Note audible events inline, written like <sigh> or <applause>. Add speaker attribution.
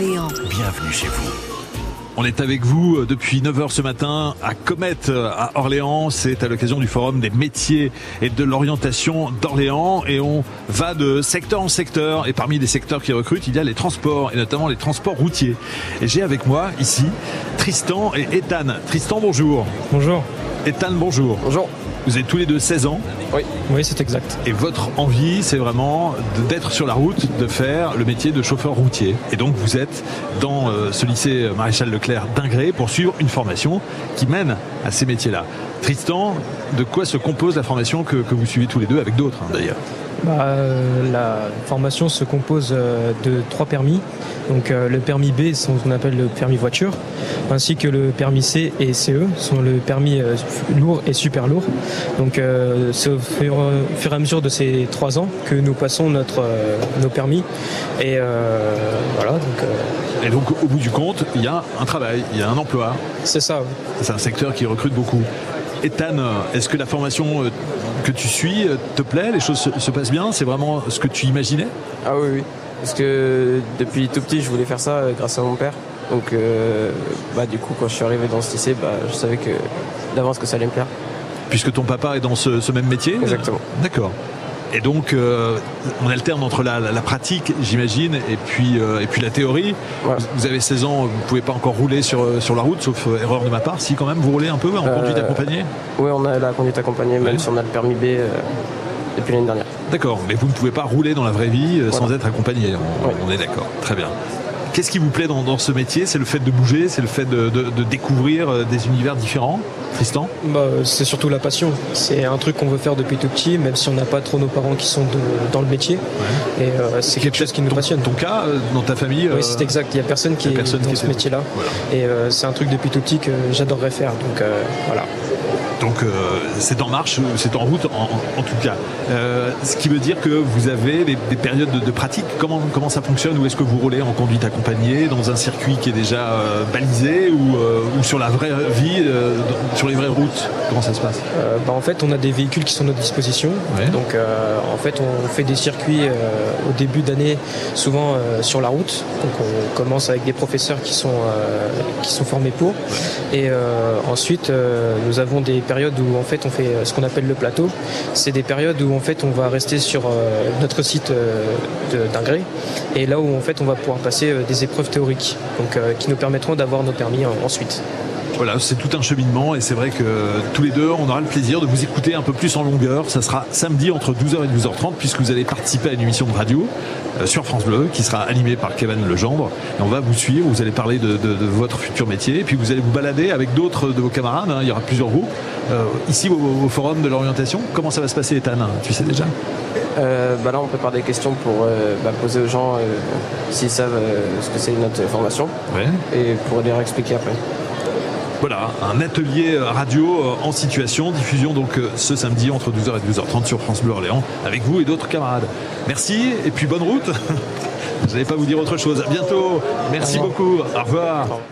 Speaker 1: Bienvenue chez vous.
Speaker 2: On est avec vous euh, depuis 9h ce matin à Comète euh, à Orléans. C'est à l'occasion du forum des métiers et de l'orientation d'Orléans. Et on va de secteur en secteur. Et parmi les secteurs qui recrutent, il y a les transports et notamment les transports routiers. Et j'ai avec moi ici Tristan et Ethan. Tristan, bonjour.
Speaker 3: Bonjour.
Speaker 2: Ethan, bonjour.
Speaker 3: Bonjour.
Speaker 2: Vous êtes tous les deux 16 ans.
Speaker 3: Oui, oui c'est exact.
Speaker 2: Et votre envie, c'est vraiment d'être sur la route, de faire le métier de chauffeur routier. Et donc vous êtes dans euh, ce lycée Maréchal Leclerc d'Ingré pour suivre une formation qui mène à ces métiers-là. Tristan, de quoi se compose la formation que, que vous suivez tous les deux avec d'autres hein, d'ailleurs?
Speaker 3: Bah, euh, La formation se compose euh, de trois permis. Donc euh, le permis B, c'est ce qu'on appelle le permis voiture, ainsi que le permis C et CE, sont le permis lourd et super lourd. Donc c'est au fur, et à mesure de ces trois ans que nous passons notre, nos permis. Et voilà. Donc,
Speaker 2: et donc au bout du compte, il y a un travail, il y a un emploi.
Speaker 3: C'est ça.
Speaker 2: C'est un secteur qui recrute beaucoup. Ethan, est-ce que la formation euh, que tu suis euh, te plaît? Les choses se, passent bien? C'est vraiment ce que tu imaginais?
Speaker 4: Ah oui, oui. Parce que depuis tout petit, je voulais faire ça euh, grâce à mon père. Donc, bah, du coup, quand je suis arrivé dans ce lycée, bah, je savais que d'avance que ça allait me plaire.
Speaker 2: Puisque ton papa est dans ce même métier?
Speaker 4: Exactement.
Speaker 2: D'accord. Et donc, euh, on alterne entre la, pratique, j'imagine, et puis, euh, et puis la théorie. Vous avez 16 ans, vous ne pouvez pas encore rouler sur, euh, sur la route, sauf erreur de ma part. Si, quand même, vous roulez un peu en conduite accompagnée?
Speaker 4: Oui, on a la conduite accompagnée, même si on a le permis B depuis l'année dernière.
Speaker 2: D'accord, mais vous ne pouvez pas rouler dans la vraie vie sans être accompagné. on est d'accord, très bien. Qu'est-ce qui vous plaît dans, ce métier? C'est le fait de bouger, c'est le fait de, découvrir euh, des univers différents? Tristan?
Speaker 3: Bah, C'est surtout la passion. C'est un truc qu'on veut faire depuis tout petit, même si on n'a pas trop nos parents qui sont dans le métier. Et euh, c'est quelque chose qui nous passionne.
Speaker 2: Ton cas, euh, dans ta famille
Speaker 3: Oui, c'est exact. Il n'y a personne qui est dans ce métier-là. Et c'est un truc depuis tout petit que j'adorerais faire. Donc voilà.
Speaker 2: Donc euh, c'est en marche, c'est en route en, tout cas. Euh, ce qui veut dire que vous avez des, périodes de, pratique. Comment, comment ça fonctionne Ou est-ce que vous roulez en conduite accompagnée dans un circuit qui est déjà euh, balisé ou, sur la vraie vie, sur les vraies routes? Comment ça se passe?
Speaker 3: Bah, En fait, on a des véhicules qui sont à notre disposition. Donc en fait, on fait des circuits au début d'année, souvent sur la route. Donc on commence avec des professeurs qui sont, qui sont formés pour. Et ensuite, nous avons des périodes où en fait on fait euh, ce qu'on appelle le plateau. C'est des périodes où en fait on va rester sur euh, notre site euh, d'Ingré et là où en fait on va pouvoir passer des épreuves théoriques, donc qui nous permettront d'avoir nos permis ensuite.
Speaker 2: Voilà, c'est tout un cheminement et c'est vrai que tous les deux, on aura le plaisir de vous écouter un peu plus en longueur. Ça sera samedi entre 12h et 12h30 puisque vous allez participer à une émission de radio sur France Bleu qui sera animée par Kevin Legendre. On va vous suivre, vous allez parler de, votre futur métier et puis vous allez vous balader avec d'autres de vos camarades. Hein. il y aura plusieurs groupes. Euh, ici au, forum de l'orientation, comment ça va se passer Ethan? Tu sais déjà?
Speaker 4: Euh, bah Là, on prépare des questions pour bah, poser aux gens s'ils savent ce que c'est notre formation et pour les expliquer après.
Speaker 2: Voilà, un atelier radio euh, en situation, diffusion donc euh, ce samedi entre 12h et 12h30 sur France Bleu Orléans avec vous et d'autres camarades. Merci et puis bonne route. <laughs> Vous n'allez pas vous dire autre chose. À bientôt. Merci beaucoup. Au revoir.